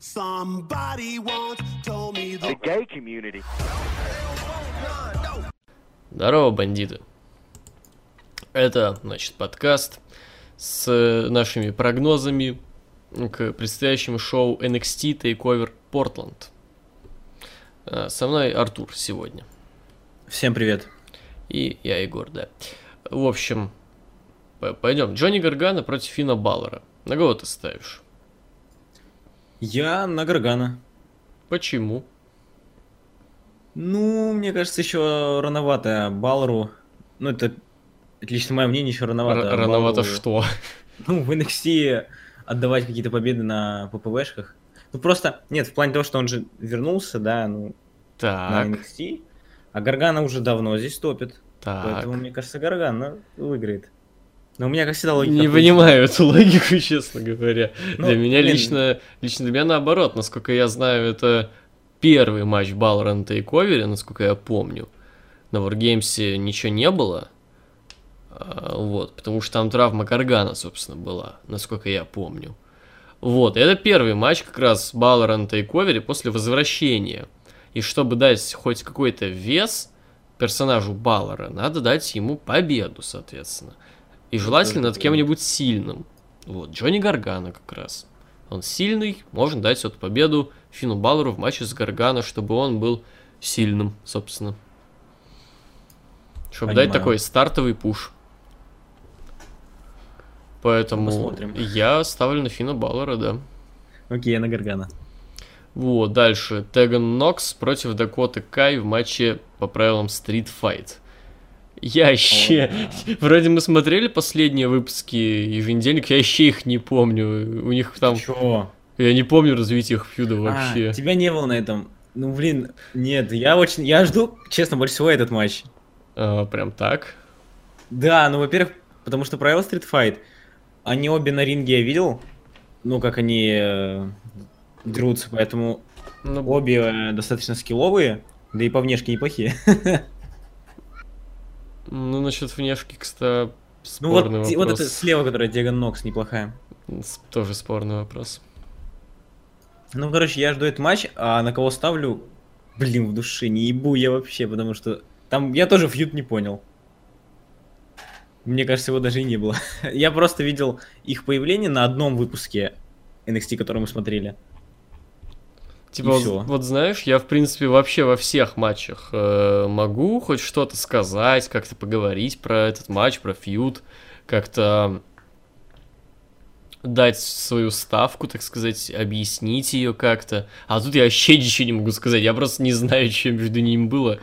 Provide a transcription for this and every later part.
Somebody once told me the gay community. Здорово, бандиты. Это, значит, подкаст с нашими прогнозами к предстоящему шоу NXT TakeOver Portland. А, Со мной Артур сегодня. Всем привет. И я Егор, да. В общем, пойдем. Джонни Гаргана против Фина Баллера. На кого ты ставишь? Я на Гаргана. Почему? Ну, мне кажется, еще рановато Баллару. Ну, это, лично мое мнение, еще рановато. Р- рановато Баллару, что? Ну, в NXT отдавать какие-то победы на ППВшках. Ну, просто, нет, в плане того, что он же вернулся, да, ну, на Так, NXT, а Гаргана уже давно здесь топит. так. Поэтому, мне кажется, Гаргана выиграет. Но у меня, как всегда, логика... Не хуй. понимаю эту логику, честно говоря. Ну, для меня блин. лично, лично для меня наоборот, насколько я знаю, это первый матч Баллера на тейковере, насколько я помню. На Wargames ничего не было. А, Вот, потому что там травма Каргана, собственно, была, насколько я помню. Вот, это первый матч как раз Баллера на тейковере после возвращения. И чтобы дать хоть какой-то вес персонажу Баллера, надо дать ему победу, соответственно. И желательно над кем-нибудь сильным. Вот, Джонни Гаргана как раз. Он сильный, можно дать вот победу Фину Баллеру в матче с Гаргана, чтобы он был сильным, собственно. Чтобы дать Понимаю. такой стартовый пуш. Поэтому Посмотрим. я ставлю на Фина Баллера, да. Окей, я на Гаргана. Вот, дальше. Теган Нокс против Дакоты Кай в матче по правилам Street Fight. Я вообще... Вроде мы смотрели последние выпуски еженедельник, я вообще их не помню. У них там... Чё? Я не помню развития их фьюда А, вообще. тебя не было на этом. Ну, блин, нет, я очень... Я жду, честно, больше всего этот матч. А, прям так. Да, ну, во-первых, потому что правила Street Fight, они обе на ринге я видел, ну, как они э, дерутся, поэтому Ну, обе э, достаточно скилловые, да и по внешке неплохие. ну, насчет внешки, кстати, Ну, вот, спорный те- вот вопрос. это слева, которая Деган Нокс, неплохая. Тоже спорный вопрос. Ну, короче, я жду этот матч, а на кого ставлю, блин, в душе не ебу я вообще, потому что там я тоже фьюд не понял. Мне кажется, его даже и не было. Я просто видел их появление на одном выпуске NXT, который мы смотрели. Типа, вот, вот знаешь, я в принципе вообще во всех матчах э, могу хоть что-то сказать, как-то поговорить про этот матч, про фьюд, как-то дать свою ставку, так сказать, объяснить ее как-то. А тут я вообще ничего не могу сказать, я просто не знаю, что между ними было.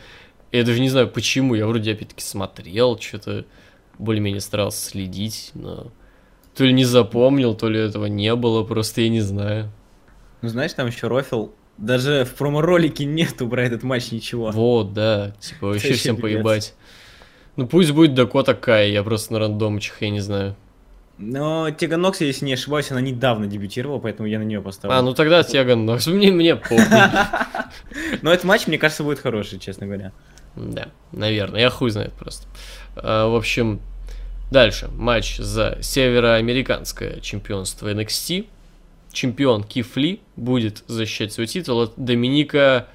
Я даже не знаю почему, я вроде опять-таки смотрел, что-то более-менее старался следить, но то ли не запомнил, то ли этого не было, просто я не знаю. Ну, знаешь, там еще Рофил. Даже в промо-ролике нету про этот матч ничего. Вот, да, типа вообще всем пипец. поебать. Ну пусть будет Дакота Кай, я просто на рандомчах, я не знаю. Но Теган Нокс, если не ошибаюсь, она недавно дебютировала, поэтому я на нее поставил. А, ну тогда Теган Нокс, мне, мне. Но этот матч, мне кажется, будет хороший, честно говоря. Да, наверное, я хуй знает просто. А, в общем, дальше. Матч за североамериканское чемпионство NXT. Чемпион Киф Ли будет защищать свой титул от Доминика...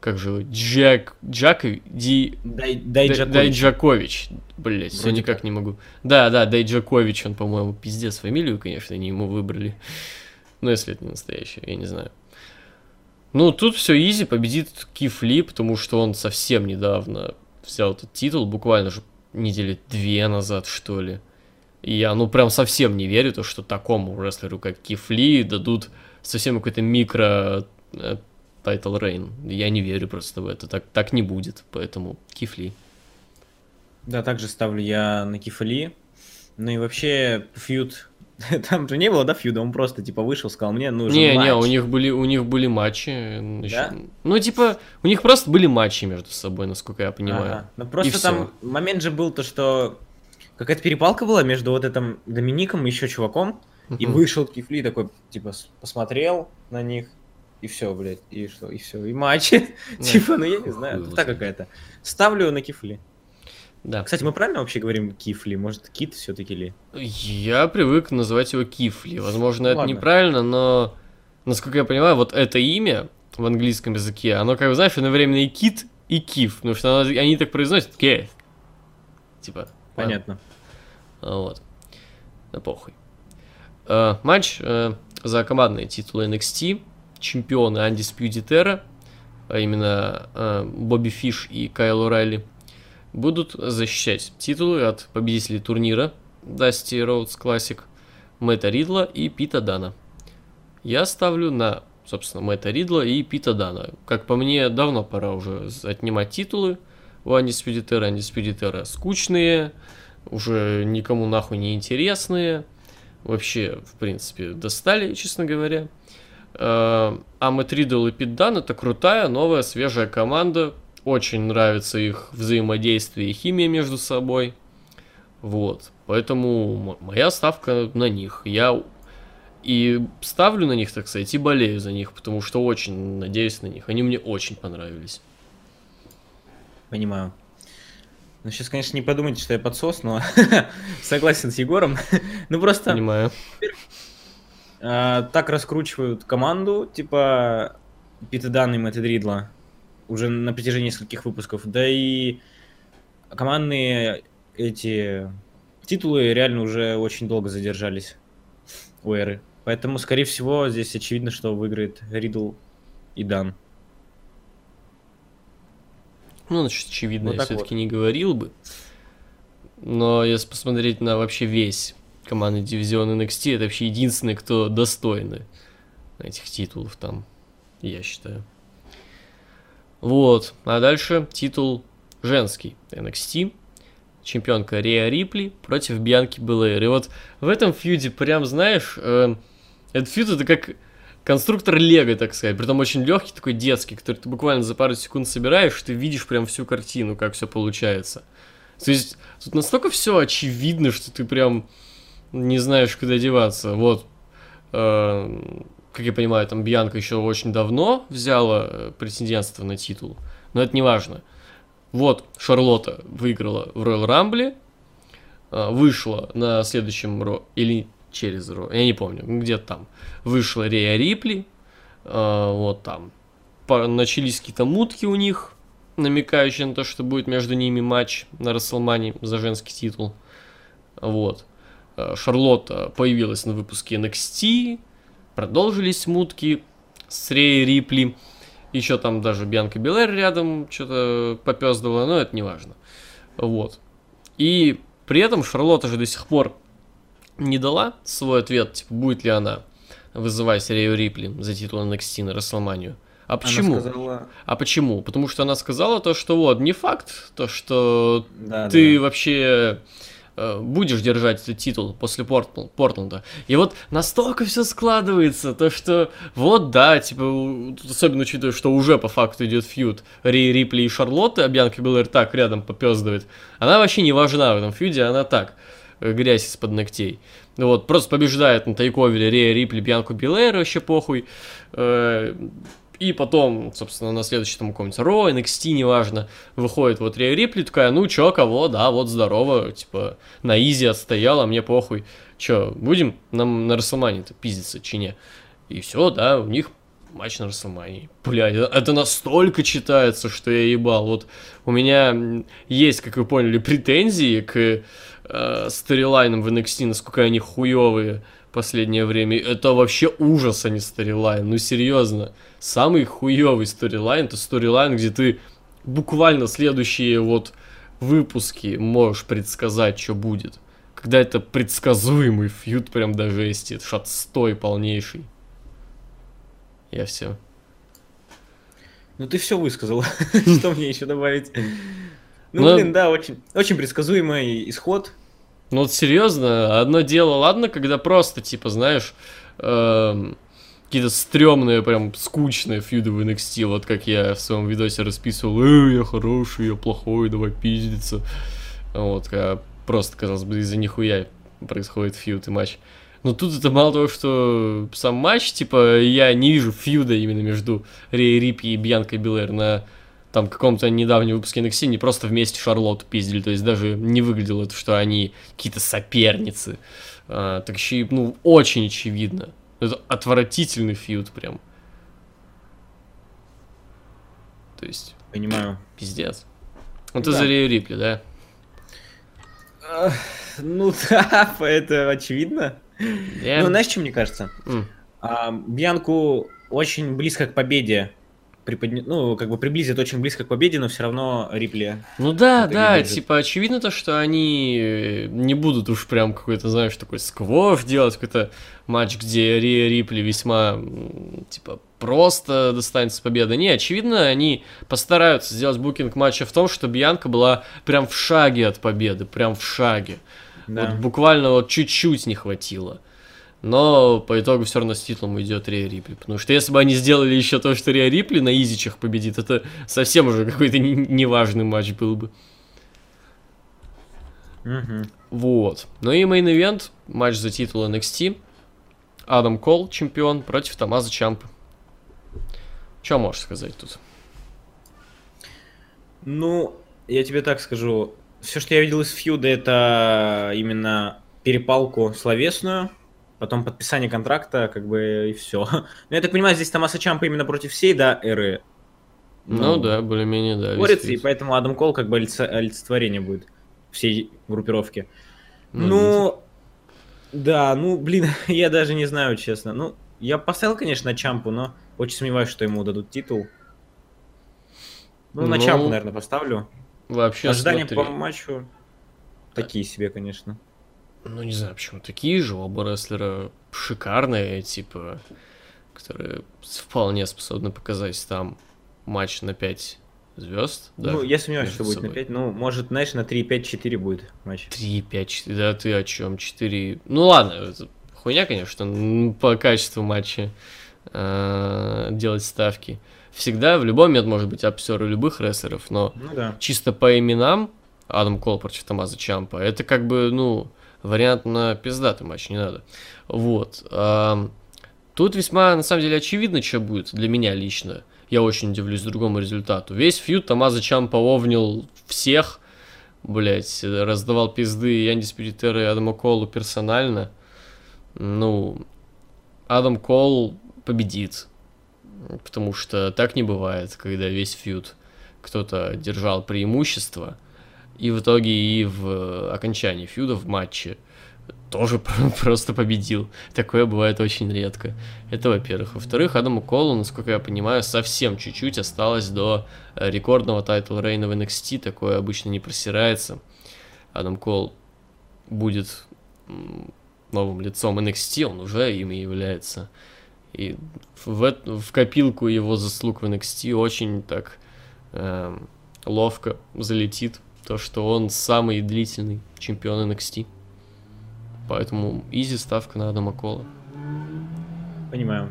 Как же его? Джак... Джак... Ди... Дай, дай, Дай- Джакович. Блять, все никак не могу. Да, да, Дайджакович, он, по-моему, пиздец фамилию, конечно, они ему выбрали. Ну, если это не настоящее, я не знаю. Ну, тут все изи, победит Киф Ли, потому что он совсем недавно взял этот титул, буквально же недели две назад, что ли. Я, ну, прям совсем не верю, то, что такому рестлеру, как Киф Ли, дадут совсем какой-то микро э, title reign. Я не верю просто в это, так, так не будет, поэтому Киф Ли. Да, также ставлю я на Кифа Ли. Ну и вообще, feud... Там же не было, да, feud а? Он просто, типа, вышел, сказал, мне нужен Не, матч. не, у них были, у них были матчи. м, ещё- Да? Ну, типа, у них просто были матчи между собой, насколько я понимаю. Ага. Ну просто И там момент же был то, что какая-то перепалка была между вот этим Домиником и еще чуваком. И Мгм. вышел Кифли такой, типа, посмотрел на них, и все, блядь, и что, и все, и матч. Типа, ну я не знаю, так какая-то. Ставлю на Кифли. Да. Кстати, мы правильно вообще говорим Кифли? Может, Кит все-таки ли? Я привык называть его Кифли. Возможно, Ну, это ладно. неправильно, но насколько я понимаю, вот это имя в английском языке, оно, как бы, знаешь, одновременно и кит, и киф, потому что оно- они так произносят, Кейт. Типа, Понятно. Вот. Да похуй. Э, матч э, за командные титулы NXT. Чемпионы Undisputed Era, а именно э, Бобби Фиш и Кайл О'Райли, будут защищать титулы от победителей турнира Dusty Rhodes Classic, Мэтта Ридла и Пита Дана. Я ставлю на, собственно, Мэтта Ридла и Пита Дана. Как по мне, давно пора уже отнимать титулы у. Undisputed Era скучные, уже никому нахуй не интересные. Вообще, в принципе, достали, честно говоря. Э, А Мэтт Ридл и Пит Дан это крутая, новая, свежая команда. Очень нравится их взаимодействие и химия между собой. Вот. Поэтому моя ставка на них. Я и ставлю на них, так сказать, и болею за них, потому что очень надеюсь на них. Они мне очень понравились. Понимаю. Ну, сейчас, конечно, не подумайте, что я подсос, но согласен с Егором. ну, просто Понимаю. а, так раскручивают команду, типа Пита Дан и Мэтта Дридла уже на протяжении нескольких выпусков. Да и командные эти титулы реально уже очень долго задержались у Эры. Поэтому, скорее всего, здесь очевидно, что выиграет Ридл и Дан. Ну, значит, очевидно, Вот я так все-таки не говорил бы. Но если посмотреть на вообще весь командный дивизион NXT, это вообще единственный, кто достойны этих титулов там, я считаю. Вот. А дальше титул женский NXT. Чемпионка Реа Рипли против Бьянки Белэйр. И вот в этом фьюде прям, знаешь, э, этот фьюд это как конструктор Лего, так сказать. Притом очень легкий, такой детский, который ты буквально за пару секунд собираешь, ты видишь прям всю картину, как все получается. То есть тут настолько все очевидно, что ты прям не знаешь, куда деваться. Вот, э, как я понимаю, там Бьянка еще очень давно взяла э, претендентство на титул, но это не важно. Вот, Шарлотта выиграла в Royal Rumble, э, вышла на следующем Ро, или через Ро, я не помню, где-то там. Вышла Рея Рипли, э, вот там. Начались какие-то мутки у них, намекающие на то, что будет между ними матч на Расселмане за женский титул. Вот. Э, Шарлотта появилась на выпуске NXT, продолжились мутки с Рей Рипли. Еще там даже Бьянка Белэр рядом что-то попездывала, но это не важно. Вот. И при этом Шарлотта же до сих пор не дала свой ответ, типа, будет ли она вызывать Рею Рипли за титул NXT на Расселманию. А почему? Она сказала... А почему? Потому что она сказала то, что вот, не факт, то, что Да, ты да. вообще э, будешь держать этот титул после Портл- Портленда. И вот настолько все складывается, то что вот да, типа, особенно учитывая, что уже по факту идет фьюд Ри Рипли и Шарлотты, а Бьянка Белэр так рядом попездывает. Она вообще не важна в этом фьюде, она так, э, грязь из-под ногтей. Ну Вот, просто побеждает на тайковере Рея Рипли, Бьянку Белэр, вообще похуй. Э, И потом, собственно, на следующий там какой-нибудь Ро, NXT, неважно, выходит вот Рея Рипли, такая, ну чё, кого, да, вот здорово, типа, на изи отстояла, мне похуй. Чё, будем нам на Расселмане-то пиздиться, чи не? И все, да, у них матч на Расселмане. Блядь, это- это настолько читается, что я ебал. Вот у меня есть, как вы поняли, претензии к э, storyline ам в NXT, насколько они хуевые последнее время. Это вообще ужас, а не storyline. Ну серьезно. Самый хуевый storyline это storyline, где ты буквально следующие вот выпуски можешь предсказать, что будет. Когда это предсказуемый feud прям до жести. Это отстой полнейший. Я все. Ну ты все высказал. Что мне еще добавить? Ну, Ну, блин, да, очень, очень предсказуемый исход. Ну вот серьезно, одно дело, ладно, когда просто, типа, знаешь, эм, какие-то стрёмные, прям скучные фьюды в NXT, вот как я в своем видосе расписывал, э, я хороший, я плохой, давай пиздиться. Вот, когда просто, казалось бы, из-за нихуя происходит фьюд и матч. Но тут это мало того, что сам матч, типа, я не вижу фьюда именно между Рей Рипи и Бьянкой Белэр на там каком-то недавнем выпуске NXT не просто вместе Шарлотту пиздили, то есть даже не выглядело это, что они какие-то соперницы. А, так еще и, ну, очень очевидно. Это отвратительный фьюд прям. То есть, Понимаю. пиздец. Ну ты Да. за Рию Рипли, да? Ну да, это очевидно. Я- Ну, знаешь, что мне кажется? М. А, Бьянку очень близко к победе приподня- ну, как бы приблизит очень близко к победе, но все равно Рипли. Ну да, да, держит. типа очевидно то, что они э, не будут уж прям какой-то, знаешь, такой сквош делать, какой-то матч, где Рия Рипли весьма, типа, просто достанется победа. Не, очевидно, они постараются сделать букинг матча в том, что Бьянка была прям в шаге от победы, прям в шаге. Да. Вот буквально вот чуть-чуть не хватило. Но по итогу все равно с титулом идет Рия Рипли. Потому что если бы они сделали еще то, что Рия Рипли на изичах победит, это совсем уже какой-то не- неважный матч был бы. Мгм. Вот. Ну и main event, матч за титул NXT. Адам Кол, чемпион, против Томмазо Чампа. Что можешь сказать тут? Ну, я тебе так скажу. Все, что я видел из фьюда, это именно перепалку словесную, потом подписание контракта, как бы и все. Но я так понимаю, здесь Томаса Чампа именно против всей, да, эры. Ну, да, более-менее, да. Борется, и поэтому Адам Кол как бы олице- олицетворение будет всей группировки. Ну, Ну, да, ну, блин, я даже не знаю, честно. Ну, я поставил, конечно, на Чампу, но очень сомневаюсь, что ему дадут титул. Ну, на Ну, Чампу, наверное, поставлю. Вообще, Ожидания смотри. по матчу такие себе, конечно. Ну, не знаю, почему. Такие же оба рестлера шикарные, типа, которые вполне способны показать там матч на 5 звезд. ну, я сомневаюсь, что будет на собой. 5. Ну, может, знаешь, на 3-5-4 будет матч. 3, 5, 4, да ты о чем? 4. Ну ладно, хуйня, конечно, по качеству матча э, делать ставки. Всегда в любой момент может быть обсеры любых рестлеров, но Ну да. чисто по именам Адам Кол против Томаза Чампа, это как бы, ну, вариант на пиздатый матч, не надо. Вот. тут весьма, на самом деле, очевидно, что будет для меня лично. Я очень удивлюсь другому результату. Весь фьюд Томаза Чампа овнил всех, блять, раздавал пизды Янди Спиритера и Адаму Колу персонально. Ну, Адам Кол победит. Потому что так не бывает, когда весь feud кто-то держал преимущество, и в итоге и в окончании feud а в матче тоже просто победил. Такое бывает очень редко. Это во-первых. Во-вторых, Адаму Колу, насколько я понимаю, совсем чуть-чуть осталось до э, рекордного title reign а в NXT. Такое обычно не просирается. Адам Кол будет новым лицом NXT, он уже ими является. И в, в копилку его заслуг в NXT очень так эм, ловко залетит то, что он самый длительный чемпион NXT. Поэтому изи ставка на Адама Кола. Понимаю.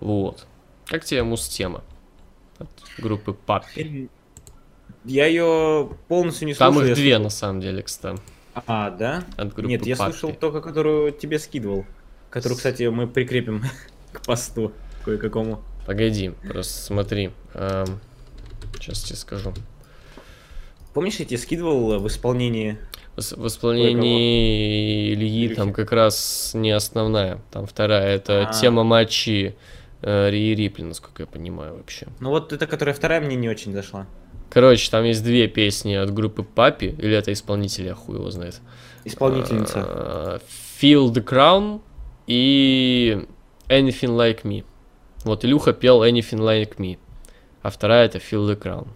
Вот. Как тебе муз-тема от группы Паппи? Я ее полностью не Там слушал. их две, на самом деле, кстати, слушал- А, да? от группы Нет, я Паппи. слушал только, которую тебе скидывал. Которую, кстати, мы прикрепим к посту кое-какому. Погоди, просто смотри. эм, сейчас тебе скажу. Помнишь, я тебе скидывал в исполнении? В ис- В исполнении Ильи там как раз не основная, там вторая. Это А. тема матчи э, Рии Рипли, насколько я понимаю вообще. Ну вот эта, которая вторая, мне не очень зашла. Короче, там есть две песни от группы Папи, или это исполнитель, я хуй его знает. Исполнительница. А, Feel the Crown и Anything Like Me. Вот Илюха пел Anything Like Me, а вторая это Feel the Crown.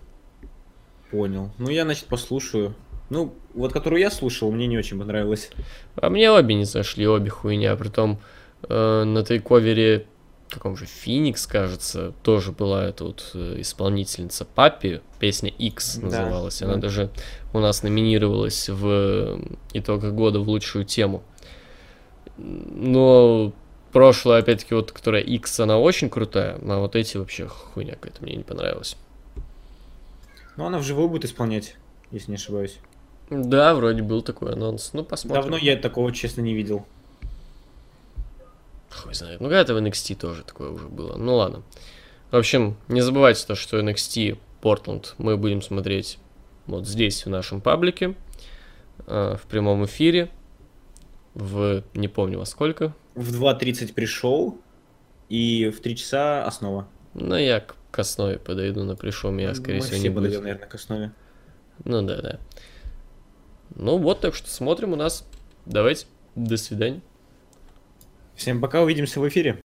Понял. Ну я, значит, послушаю. Ну, вот которую я слушал, мне не очень понравилось. А мне обе не зашли, обе хуйня. Притом э, на тейковере каком же Феникс, кажется, тоже была эта вот э, исполнительница Папи, песня X Да, называлась. Она да. даже у нас номинировалась в э, итогах года в лучшую тему. Но прошлая, опять-таки, вот, которая X, она очень крутая, а вот эти вообще хуйня какая-то мне не понравилась. Ну, она вживую будет исполнять, если не ошибаюсь. Да, вроде был такой анонс. Ну, посмотрим. Давно я такого, честно, не видел. Хуй знает. Ну, когда-то в NXT тоже такое уже было. Ну, ладно. В общем, не забывайте то, что NXT Портленд мы будем смотреть вот здесь, в нашем паблике, э, в прямом эфире, в, не помню во сколько, в 2.30 пришел, и в 3 часа основа. Ну, я к, основе подойду, но пришел меня, скорее всего, не Максим подойдет, будет. наверное, к основе. Ну да, да. Ну вот, так что смотрим у нас. Давайте, до свидания. Всем пока, увидимся в эфире.